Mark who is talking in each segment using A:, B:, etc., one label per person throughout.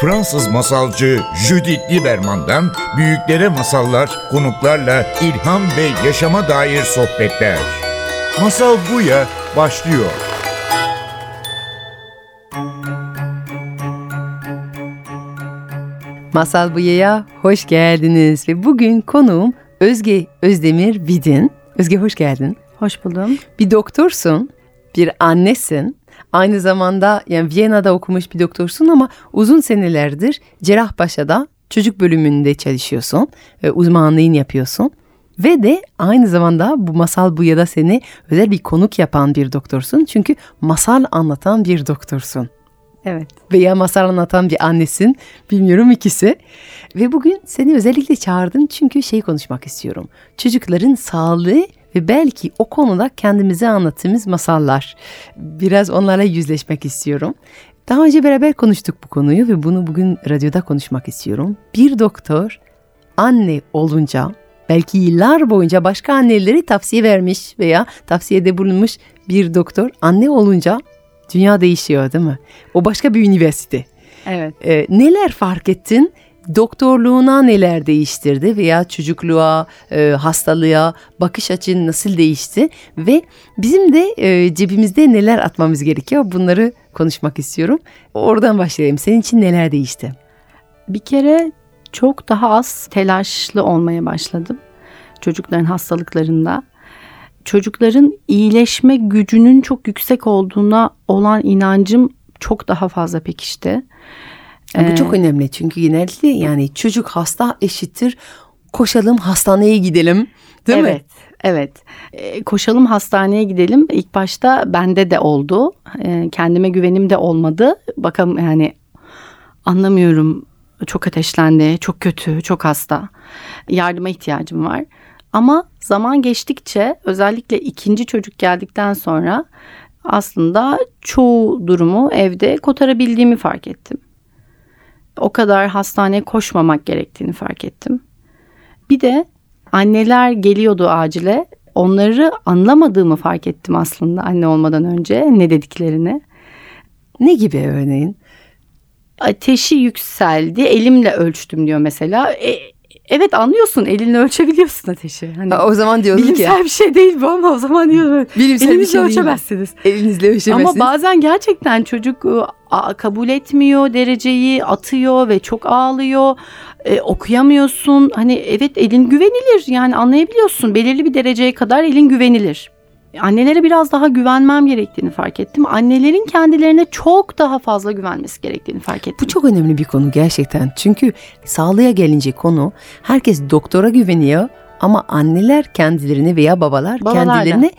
A: Fransız masalcı Judith Lieberman'dan büyüklere masallar, konuklarla ilham ve yaşama dair sohbetler. Masal Buya başlıyor.
B: Masal Buya'ya hoş geldiniz ve bugün konuğum Özge Özdemir Vidin. Özge hoş geldin.
C: Hoş buldum.
B: Bir doktorsun, bir annesin. Aynı zamanda yani Viyana'da okumuş bir doktorsun ama uzun senelerdir Cerrahpaşa'da çocuk bölümünde çalışıyorsun. ve Uzmanlığını yapıyorsun. Ve de aynı zamanda bu masal bu ya da seni özel bir konuk yapan bir doktorsun. Çünkü masal anlatan bir doktorsun.
C: Evet.
B: Veya masal anlatan bir annesin. Bilmiyorum ikisi. Ve bugün seni özellikle çağırdım çünkü şey konuşmak istiyorum. Çocukların sağlığı ve belki o konuda kendimize anlattığımız masallar. Biraz onlarla yüzleşmek istiyorum. Daha önce beraber konuştuk bu konuyu ve bunu bugün radyoda konuşmak istiyorum. Bir doktor anne olunca belki yıllar boyunca başka anneleri tavsiye vermiş veya tavsiyede bulunmuş bir doktor anne olunca dünya değişiyor değil mi? O başka bir üniversite.
C: Evet.
B: Ee, neler fark ettin? Doktorluğuna neler değiştirdi veya çocukluğa, e, hastalığa bakış açın nasıl değişti ve bizim de e, cebimizde neler atmamız gerekiyor bunları konuşmak istiyorum. Oradan başlayalım. Senin için neler değişti?
C: Bir kere çok daha az telaşlı olmaya başladım çocukların hastalıklarında. Çocukların iyileşme gücünün çok yüksek olduğuna olan inancım çok daha fazla pekişti.
B: Bu ee, çok önemli çünkü genellikle yani çocuk hasta eşittir koşalım hastaneye gidelim değil
C: evet,
B: mi?
C: Evet. E, koşalım hastaneye gidelim. İlk başta bende de oldu. E, kendime güvenim de olmadı. Bakalım yani anlamıyorum. Çok ateşlendi, çok kötü, çok hasta. Yardıma ihtiyacım var. Ama zaman geçtikçe özellikle ikinci çocuk geldikten sonra aslında çoğu durumu evde kotarabildiğimi fark ettim. O kadar hastaneye koşmamak gerektiğini fark ettim. Bir de anneler geliyordu acile. Onları anlamadığımı fark ettim aslında anne olmadan önce ne dediklerini.
B: Ne gibi örneğin?
C: Ateşi yükseldi, elimle ölçtüm diyor mesela. E, Evet anlıyorsun elinle ölçebiliyorsun ateşi.
B: Hani o zaman diyoruz
C: bilimsel ki. Bilimsel bir şey değil bu ama o zaman diyoruz.
B: Bilimsel
C: elinizle
B: bir şey
C: ölçemezsiniz.
B: Elinizle ölçemezsiniz.
C: Ama bazen gerçekten çocuk ıı, kabul etmiyor dereceyi atıyor ve çok ağlıyor. Ee, okuyamıyorsun. Hani evet elin güvenilir yani anlayabiliyorsun. Belirli bir dereceye kadar elin güvenilir annelere biraz daha güvenmem gerektiğini fark ettim. Annelerin kendilerine çok daha fazla güvenmesi gerektiğini fark ettim.
B: Bu çok önemli bir konu gerçekten. Çünkü sağlığa gelince konu herkes doktora güveniyor ama anneler kendilerine veya babalar, babalar kendilerine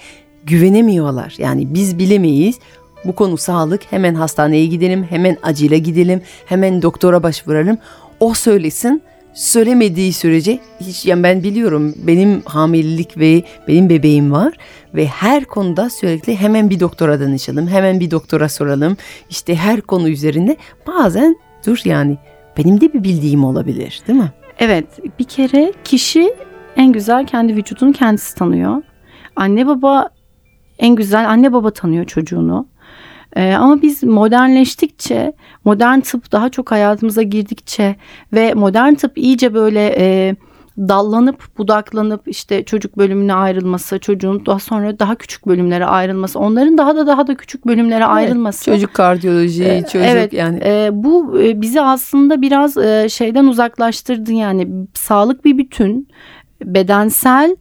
B: güvenemiyorlar. Yani biz bilemeyiz. Bu konu sağlık hemen hastaneye gidelim, hemen acile gidelim, hemen doktora başvuralım. O söylesin söylemediği sürece hiç yani ben biliyorum benim hamilelik ve benim bebeğim var ve her konuda sürekli hemen bir doktora danışalım hemen bir doktora soralım işte her konu üzerinde bazen dur yani benim de bir bildiğim olabilir değil mi?
C: Evet bir kere kişi en güzel kendi vücudunu kendisi tanıyor. Anne baba en güzel anne baba tanıyor çocuğunu. Ee, ama biz modernleştikçe, modern tıp daha çok hayatımıza girdikçe ve modern tıp iyice böyle e, dallanıp budaklanıp işte çocuk bölümüne ayrılması, çocuğun daha sonra daha küçük bölümlere ayrılması, onların daha da daha da küçük bölümlere evet, ayrılması.
B: Çocuk kardiyoloji, ee, çocuk
C: evet,
B: yani.
C: E, bu e, bizi aslında biraz e, şeyden uzaklaştırdı yani sağlık bir bütün, bedensel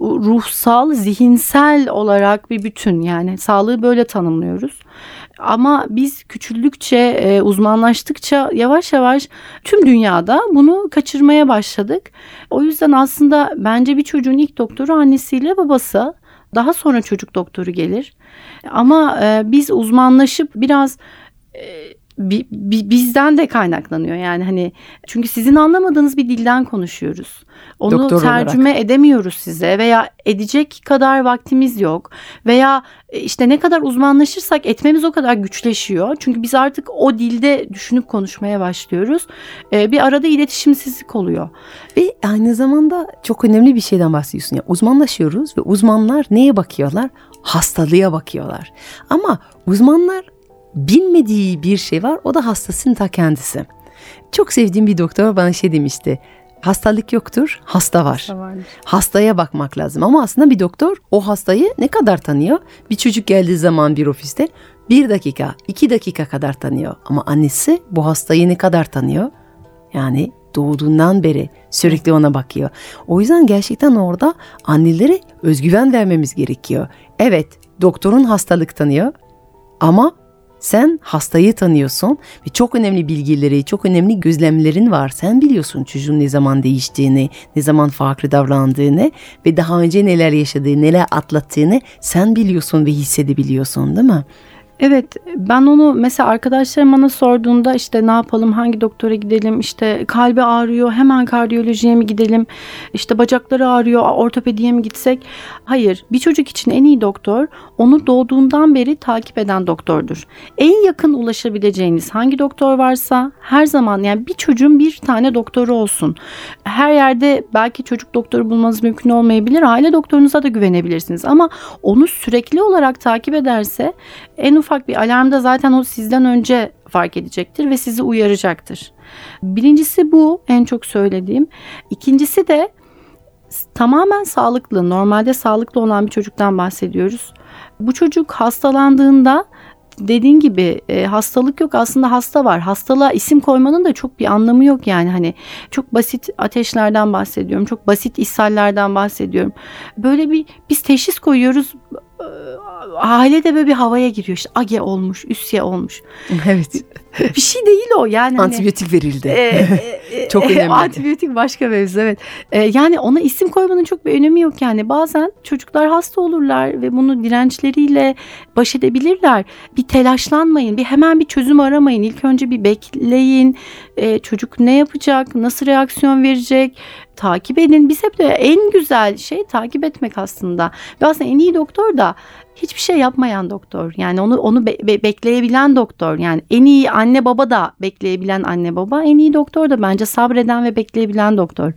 C: ruhsal, zihinsel olarak bir bütün yani sağlığı böyle tanımlıyoruz. Ama biz küçüldükçe, e, uzmanlaştıkça yavaş yavaş tüm dünyada bunu kaçırmaya başladık. O yüzden aslında bence bir çocuğun ilk doktoru annesiyle babası. Daha sonra çocuk doktoru gelir. Ama e, biz uzmanlaşıp biraz e, bi, bi, bizden de kaynaklanıyor yani hani çünkü sizin anlamadığınız bir dilden konuşuyoruz. Onu Doktor tercüme olarak. edemiyoruz size veya edecek kadar vaktimiz yok veya e, işte ne kadar uzmanlaşırsak etmemiz o kadar güçleşiyor. Çünkü biz artık o dilde düşünüp konuşmaya başlıyoruz. Ee, bir arada iletişimsizlik oluyor.
B: Ve aynı zamanda çok önemli bir şeyden bahsediyorsun. Yani uzmanlaşıyoruz ve uzmanlar neye bakıyorlar? Hastalığa bakıyorlar. Ama uzmanlar bilmediği bir şey var o da hastasının ta kendisi. Çok sevdiğim bir doktor bana şey demişti. Hastalık yoktur, hasta var.
C: Hasta.
B: Hastaya bakmak lazım ama aslında bir doktor o hastayı ne kadar tanıyor? Bir çocuk geldiği zaman bir ofiste bir dakika, iki dakika kadar tanıyor. Ama annesi bu hastayı ne kadar tanıyor? Yani doğduğundan beri sürekli ona bakıyor. O yüzden gerçekten orada annelere özgüven vermemiz gerekiyor. Evet, doktorun hastalık tanıyor ama sen hastayı tanıyorsun ve çok önemli bilgileri, çok önemli gözlemlerin var. Sen biliyorsun çocuğun ne zaman değiştiğini, ne zaman farklı davrandığını ve daha önce neler yaşadığını, neler atlattığını sen biliyorsun ve hissedebiliyorsun değil mi?
C: Evet ben onu mesela arkadaşlarım bana sorduğunda işte ne yapalım hangi doktora gidelim işte kalbi ağrıyor hemen kardiyolojiye mi gidelim işte bacakları ağrıyor ortopediye mi gitsek? Hayır bir çocuk için en iyi doktor onu doğduğundan beri takip eden doktordur. En yakın ulaşabileceğiniz hangi doktor varsa her zaman yani bir çocuğun bir tane doktoru olsun. Her yerde belki çocuk doktoru bulmanız mümkün olmayabilir aile doktorunuza da güvenebilirsiniz ama onu sürekli olarak takip ederse en ufak bir alarmda zaten o sizden önce fark edecektir ve sizi uyaracaktır. Birincisi bu en çok söylediğim. İkincisi de tamamen sağlıklı, normalde sağlıklı olan bir çocuktan bahsediyoruz. Bu çocuk hastalandığında dediğin gibi e, hastalık yok aslında hasta var. Hastalığa isim koymanın da çok bir anlamı yok yani hani çok basit ateşlerden bahsediyorum. Çok basit ishallerden bahsediyorum. Böyle bir biz teşhis koyuyoruz aile de böyle bir havaya giriyor işte age olmuş, üsye olmuş.
B: Evet.
C: bir şey değil o yani.
B: Hani, Antibiyotik verildi.
C: E, e, çok önemli. Antibiyotik başka mevzu evet. E, yani ona isim koymanın çok bir önemi yok yani. Bazen çocuklar hasta olurlar ve bunu dirençleriyle baş edebilirler. Bir telaşlanmayın, bir hemen bir çözüm aramayın. İlk önce bir bekleyin. E, çocuk ne yapacak, nasıl reaksiyon verecek? Takip edin. Biz hep de en güzel şey takip etmek aslında. Ve aslında en iyi doktor da hiçbir şey yapmayan doktor. Yani onu onu be- be- bekleyebilen doktor. Yani en iyi anne baba da bekleyebilen anne baba. En iyi doktor da bence sabreden ve bekleyebilen doktor.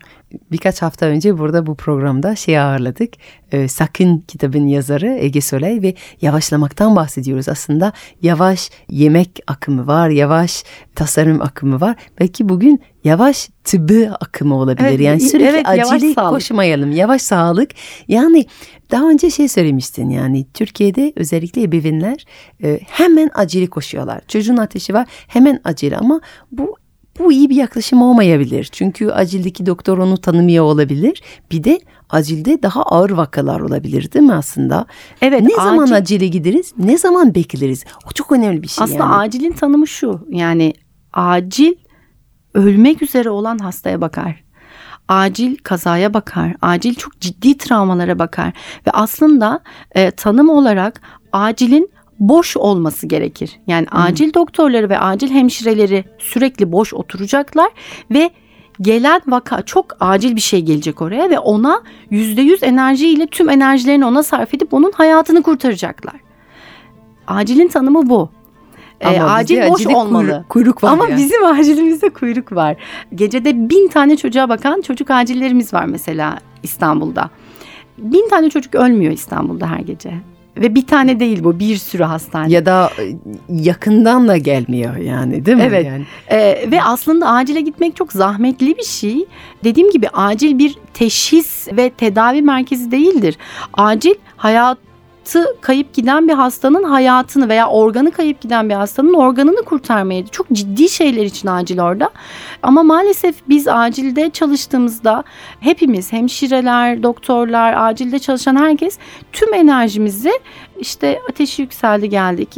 B: Birkaç hafta önce burada bu programda şey ağırladık. E, Sakın kitabın yazarı Ege Soley ve yavaşlamaktan bahsediyoruz. Aslında yavaş yemek akımı var, yavaş tasarım akımı var. Belki bugün yavaş tıbbı akımı olabilir. Evet, yani sürekli evet, acele koşmayalım. Yavaş sağlık. Yani daha önce şey söylemiştin yani Türkiye'de özellikle ebeveynler e, hemen acele koşuyorlar. Çocuğun ateşi var hemen acele ama bu bu iyi bir yaklaşım olmayabilir. Çünkü acildeki doktor onu tanımıyor olabilir. Bir de acilde daha ağır vakalar olabilir değil mi aslında? Evet. Ne acil... zaman acile gideriz? Ne zaman bekleriz? O çok önemli bir şey
C: aslında
B: yani.
C: acilin tanımı şu. Yani acil ölmek üzere olan hastaya bakar acil kazaya bakar, acil çok ciddi travmalara bakar ve aslında e, tanım olarak acilin boş olması gerekir. Yani hmm. acil doktorları ve acil hemşireleri sürekli boş oturacaklar ve gelen vaka çok acil bir şey gelecek oraya ve ona yüzde yüz enerjiyle tüm enerjilerini ona sarf edip onun hayatını kurtaracaklar. Acilin tanımı bu. Ama e, acil boş olmalı. Kuyruk,
B: kuyruk var
C: Ama
B: yani.
C: bizim acilimizde kuyruk var. Gecede bin tane çocuğa bakan çocuk acillerimiz var mesela İstanbul'da. Bin tane çocuk ölmüyor İstanbul'da her gece. Ve bir tane değil bu bir sürü hastane.
B: Ya da e, yakından da gelmiyor yani değil mi?
C: Evet
B: yani.
C: ee, ve aslında acile gitmek çok zahmetli bir şey. Dediğim gibi acil bir teşhis ve tedavi merkezi değildir. Acil hayat hayatı kayıp giden bir hastanın hayatını veya organı kayıp giden bir hastanın organını kurtarmaydı. Çok ciddi şeyler için acil orada. Ama maalesef biz acilde çalıştığımızda hepimiz hemşireler, doktorlar, acilde çalışan herkes tüm enerjimizi işte ateşi yükseldi geldik.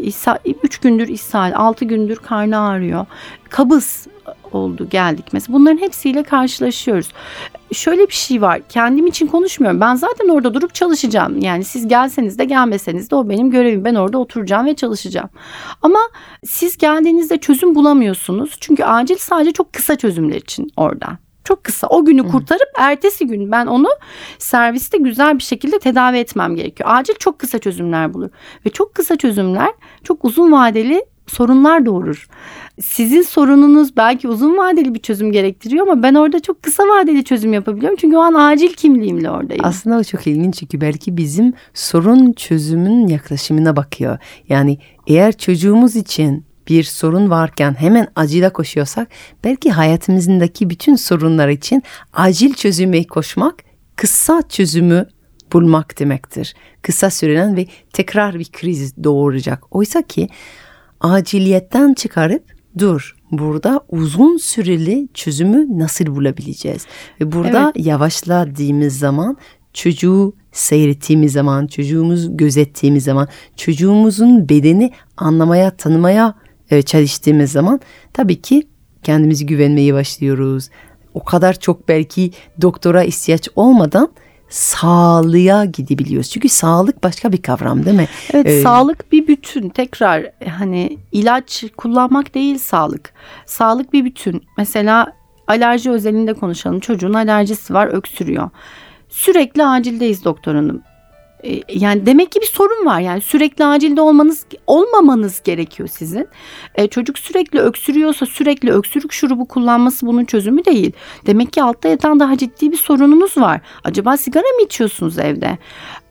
C: 3 gündür ishal, 6 gündür karnı ağrıyor. Kabız oldu geldik mesela bunların hepsiyle karşılaşıyoruz. Şöyle bir şey var kendim için konuşmuyorum ben zaten orada durup çalışacağım yani siz gelseniz de gelmeseniz de o benim görevim ben orada oturacağım ve çalışacağım. Ama siz geldiğinizde çözüm bulamıyorsunuz çünkü acil sadece çok kısa çözümler için orada. Çok kısa o günü kurtarıp ertesi gün ben onu serviste güzel bir şekilde tedavi etmem gerekiyor. Acil çok kısa çözümler bulur ve çok kısa çözümler çok uzun vadeli sorunlar doğurur. Sizin sorununuz belki uzun vadeli bir çözüm gerektiriyor ama ben orada çok kısa vadeli çözüm yapabiliyorum. Çünkü o an acil kimliğimle oradayım.
B: Aslında o çok ilginç çünkü belki bizim sorun çözümün yaklaşımına bakıyor. Yani eğer çocuğumuz için bir sorun varken hemen acile koşuyorsak belki hayatımızdaki bütün sorunlar için acil çözüme koşmak kısa çözümü bulmak demektir. Kısa sürelen ve tekrar bir kriz doğuracak. Oysa ki aciliyetten çıkarıp dur burada uzun süreli çözümü nasıl bulabileceğiz? Ve burada evet. yavaşladığımız zaman çocuğu seyrettiğimiz zaman, çocuğumuz gözettiğimiz zaman, çocuğumuzun bedeni anlamaya, tanımaya e, çalıştığımız zaman tabii ki kendimizi güvenmeye başlıyoruz. O kadar çok belki doktora ihtiyaç olmadan sağlığa gidebiliyoruz. Çünkü sağlık başka bir kavram değil mi?
C: Evet ee, sağlık bir bütün. Tekrar hani ilaç kullanmak değil sağlık. Sağlık bir bütün. Mesela alerji özelinde konuşalım. Çocuğun alerjisi var öksürüyor. Sürekli acildeyiz doktor hanım. E, yani demek ki bir sorun var yani sürekli acilde olmanız olmamanız gerekiyor sizin. E, çocuk sürekli öksürüyorsa sürekli öksürük şurubu kullanması bunun çözümü değil. Demek ki altta yatan daha ciddi bir sorununuz var. Acaba sigara mı içiyorsunuz evde?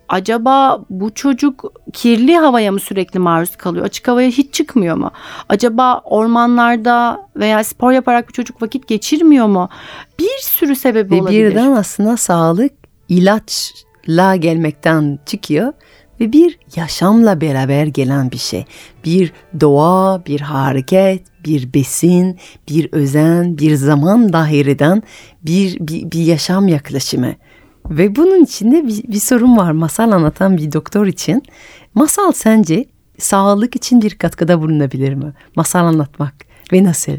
C: Acaba bu çocuk kirli havaya mı sürekli maruz kalıyor? Açık havaya hiç çıkmıyor mu? Acaba ormanlarda veya spor yaparak bir çocuk vakit geçirmiyor mu? Bir sürü sebebi
B: Ve
C: olabilir.
B: Ve birden aslında sağlık ilaç la gelmekten çıkıyor ve bir yaşamla beraber gelen bir şey. Bir doğa, bir hareket, bir besin, bir özen, bir zaman dahil bir, bir, bir yaşam yaklaşımı. Ve bunun içinde bir, bir sorun var masal anlatan bir doktor için. Masal sence sağlık için bir katkıda bulunabilir mi? Masal anlatmak ve nasıl?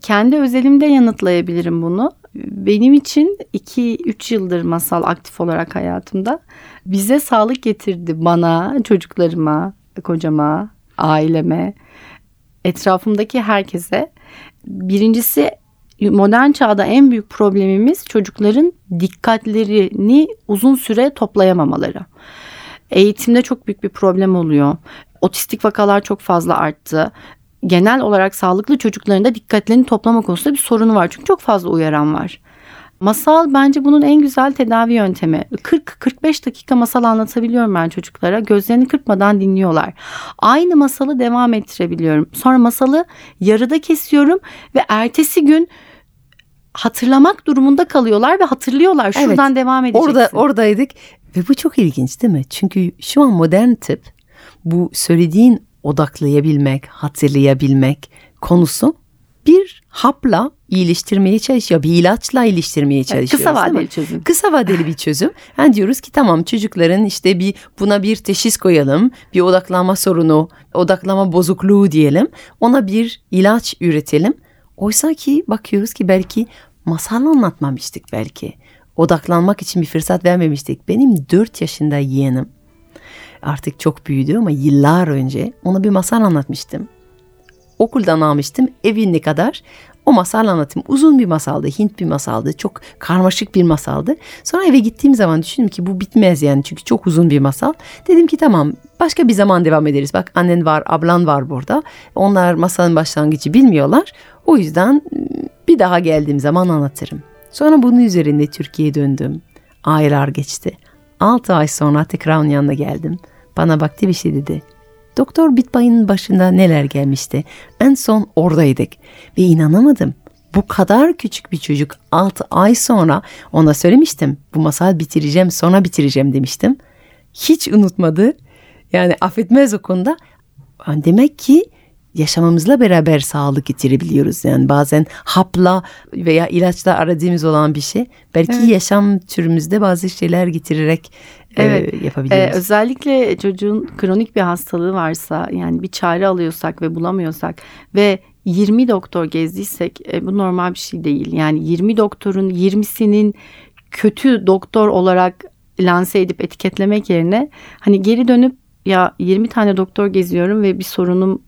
C: Kendi özelimde yanıtlayabilirim bunu. Benim için 2-3 yıldır masal aktif olarak hayatımda. Bize sağlık getirdi bana, çocuklarıma, kocama, aileme, etrafımdaki herkese. Birincisi modern çağda en büyük problemimiz çocukların dikkatlerini uzun süre toplayamamaları. Eğitimde çok büyük bir problem oluyor. Otistik vakalar çok fazla arttı genel olarak sağlıklı çocukların da dikkatlerini toplama konusunda bir sorunu var. Çünkü çok fazla uyaran var. Masal bence bunun en güzel tedavi yöntemi. 40-45 dakika masal anlatabiliyorum ben çocuklara. Gözlerini kırpmadan dinliyorlar. Aynı masalı devam ettirebiliyorum. Sonra masalı yarıda kesiyorum ve ertesi gün hatırlamak durumunda kalıyorlar ve hatırlıyorlar. Şuradan evet, devam edeceksin.
B: Orada oradaydık ve bu çok ilginç değil mi? Çünkü şu an modern tıp bu söylediğin odaklayabilmek, hatırlayabilmek konusu bir hapla iyileştirmeye çalışıyor. Bir ilaçla iyileştirmeye çalışıyoruz.
C: Kısa vadeli çözüm.
B: Kısa vadeli bir çözüm. Yani diyoruz ki tamam çocukların işte bir buna bir teşhis koyalım. Bir odaklama sorunu, odaklama bozukluğu diyelim. Ona bir ilaç üretelim. Oysa ki bakıyoruz ki belki masal anlatmamıştık belki. Odaklanmak için bir fırsat vermemiştik. Benim dört yaşında yeğenim artık çok büyüdü ama yıllar önce ona bir masal anlatmıştım. Okuldan almıştım evine kadar o masal anlatım uzun bir masaldı, Hint bir masaldı, çok karmaşık bir masaldı. Sonra eve gittiğim zaman düşündüm ki bu bitmez yani çünkü çok uzun bir masal. Dedim ki tamam başka bir zaman devam ederiz. Bak annen var, ablan var burada. Onlar masalın başlangıcı bilmiyorlar. O yüzden bir daha geldiğim zaman anlatırım. Sonra bunun üzerinde Türkiye'ye döndüm. Aylar geçti. 6 ay sonra tekrar onun yanına geldim. Bana baktı bir şey dedi. Doktor Bitbay'ın başında neler gelmişti. En son oradaydık ve inanamadım. Bu kadar küçük bir çocuk 6 ay sonra ona söylemiştim. Bu masal bitireceğim sonra bitireceğim demiştim. Hiç unutmadı. Yani affetmez o konuda. Demek ki yaşamamızla beraber sağlık getirebiliyoruz. Yani bazen hapla veya ilaçla aradığımız olan bir şey. Belki evet. yaşam türümüzde bazı şeyler getirerek e, evet. e, yapabiliriz.
C: Ee, özellikle çocuğun kronik bir hastalığı varsa yani bir çare alıyorsak ve bulamıyorsak ve 20 doktor gezdiysek e, bu normal bir şey değil. Yani 20 doktorun 20'sinin kötü doktor olarak lanse edip etiketlemek yerine hani geri dönüp ya 20 tane doktor geziyorum ve bir sorunum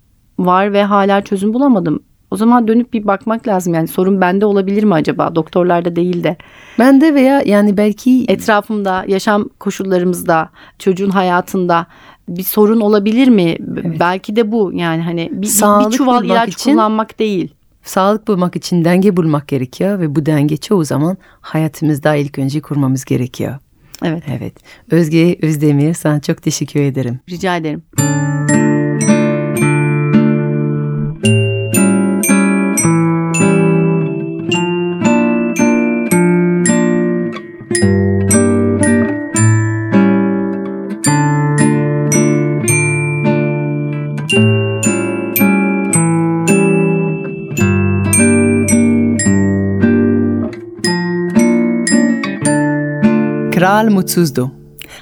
C: var ve hala çözüm bulamadım. O zaman dönüp bir bakmak lazım yani sorun bende olabilir mi acaba doktorlarda değil de.
B: Bende veya yani belki
C: etrafımda yaşam koşullarımızda çocuğun hayatında bir sorun olabilir mi? Evet. Belki de bu yani hani bir, bir çuval ilaç için, kullanmak değil.
B: Sağlık bulmak için denge bulmak gerekiyor ve bu denge çoğu zaman hayatımızda ilk önce kurmamız gerekiyor.
C: Evet.
B: Evet. Özge Özdemir sana çok teşekkür ederim.
C: Rica ederim.
B: Kral mutsuzdu.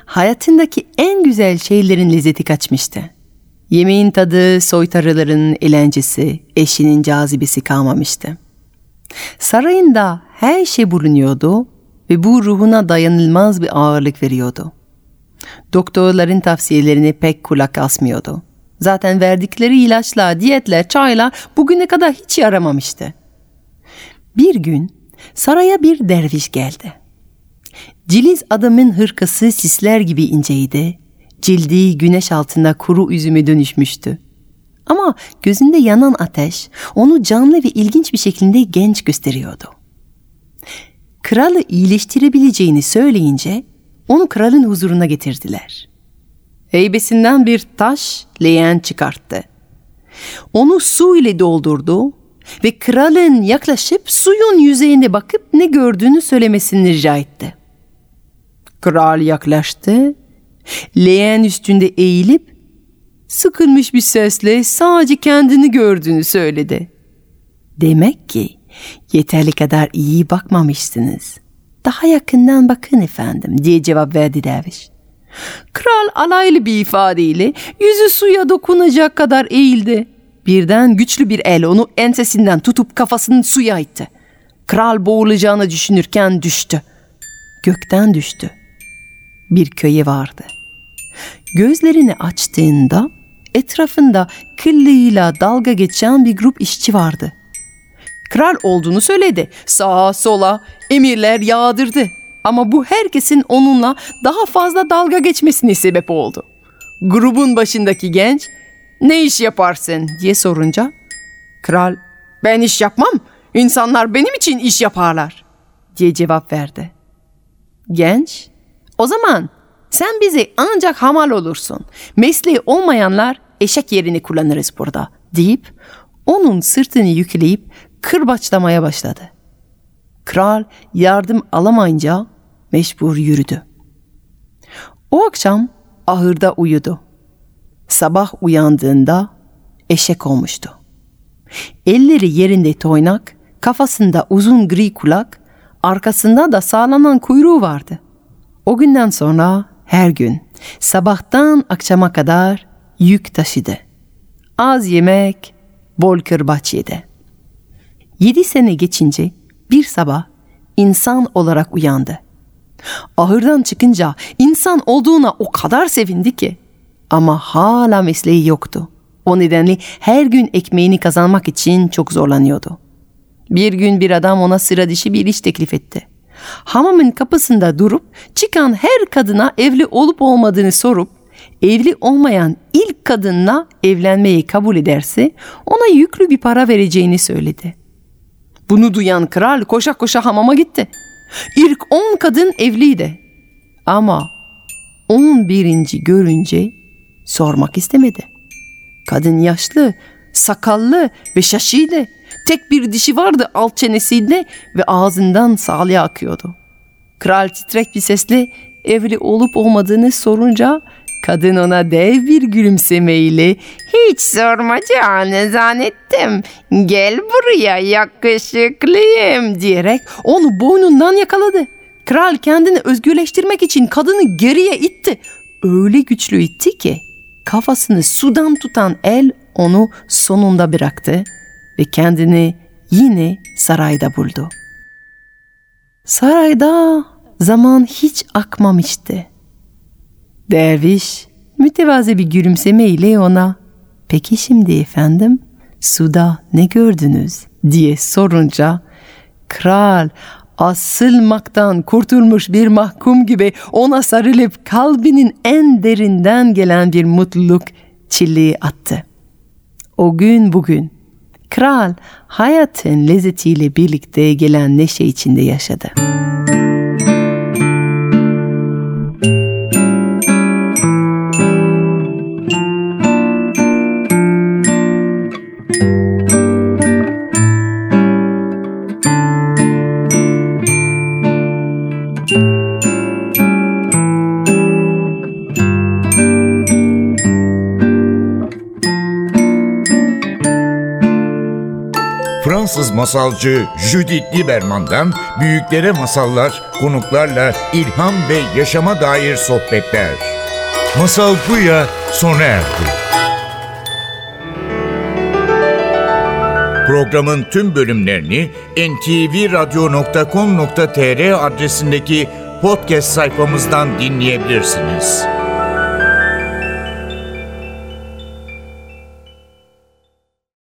B: Hayatındaki en güzel şeylerin lezzeti kaçmıştı. Yemeğin tadı, soytarıların eğlencesi, eşinin cazibesi kalmamıştı. Sarayında her şey bulunuyordu ve bu ruhuna dayanılmaz bir ağırlık veriyordu. Doktorların tavsiyelerine pek kulak asmıyordu. Zaten verdikleri ilaçlar, diyetler, çaylar bugüne kadar hiç yaramamıştı. Bir gün saraya bir derviş geldi. Ciliz adamın hırkası sisler gibi inceydi. Cildi güneş altında kuru üzüme dönüşmüştü. Ama gözünde yanan ateş onu canlı ve ilginç bir şekilde genç gösteriyordu. Kralı iyileştirebileceğini söyleyince onu kralın huzuruna getirdiler. Heybesinden bir taş leğen çıkarttı. Onu su ile doldurdu ve kralın yaklaşıp suyun yüzeyine bakıp ne gördüğünü söylemesini rica etti. Kral yaklaştı, leğen üstünde eğilip sıkılmış bir sesle sadece kendini gördüğünü söyledi. Demek ki yeterli kadar iyi bakmamışsınız. Daha yakından bakın efendim diye cevap verdi derviş. Kral alaylı bir ifadeyle yüzü suya dokunacak kadar eğildi. Birden güçlü bir el onu ensesinden tutup kafasını suya itti. Kral boğulacağını düşünürken düştü. Gökten düştü. Bir köye vardı. Gözlerini açtığında etrafında kıllığıyla dalga geçen bir grup işçi vardı. Kral olduğunu söyledi. Sağa sola emirler yağdırdı. Ama bu herkesin onunla daha fazla dalga geçmesine sebep oldu. Grubun başındaki genç ne iş yaparsın diye sorunca kral ben iş yapmam insanlar benim için iş yaparlar diye cevap verdi. Genç o zaman sen bize ancak hamal olursun. Mesleği olmayanlar eşek yerini kullanırız burada deyip onun sırtını yükleyip kırbaçlamaya başladı. Kral yardım alamayınca mecbur yürüdü. O akşam ahırda uyudu. Sabah uyandığında eşek olmuştu. Elleri yerinde toynak, kafasında uzun gri kulak, arkasında da sağlanan kuyruğu vardı. O günden sonra her gün sabahtan akşama kadar yük taşıdı. Az yemek, bol kırbaç yedi. Yedi sene geçince bir sabah insan olarak uyandı. Ahırdan çıkınca insan olduğuna o kadar sevindi ki. Ama hala mesleği yoktu. O nedenle her gün ekmeğini kazanmak için çok zorlanıyordu. Bir gün bir adam ona sıra dışı bir iş teklif etti. Hamamın kapısında durup çıkan her kadına evli olup olmadığını sorup evli olmayan ilk kadınla evlenmeyi kabul ederse ona yüklü bir para vereceğini söyledi. Bunu duyan kral koşa koşa hamama gitti. İlk on kadın evliydi. Ama on birinci görünce sormak istemedi. Kadın yaşlı, sakallı ve şaşıydı. Tek bir dişi vardı alt çenesinde ve ağzından salya akıyordu. Kral titrek bir sesle evli olup olmadığını sorunca kadın ona dev bir gülümsemeyle hiç sormayacağını zannettim. Gel buraya yakışıklıyım diyerek onu boynundan yakaladı. Kral kendini özgürleştirmek için kadını geriye itti. Öyle güçlü itti ki kafasını sudan tutan el onu sonunda bıraktı ve kendini yine sarayda buldu. Sarayda zaman hiç akmamıştı. Derviş mütevazi bir gülümsemeyle ona "Peki şimdi efendim suda ne gördünüz?" diye sorunca kral asılmaktan kurtulmuş bir mahkum gibi ona sarılıp kalbinin en derinden gelen bir mutluluk çilliği attı. O gün bugün kral hayatın lezzetiyle birlikte gelen neşe içinde yaşadı.
A: Fransız masalcı Judith Lieberman'dan büyüklere masallar, konuklarla ilham ve yaşama dair sohbetler. Masal Buya sona erdi. Programın tüm bölümlerini ntvradio.com.tr adresindeki podcast sayfamızdan dinleyebilirsiniz.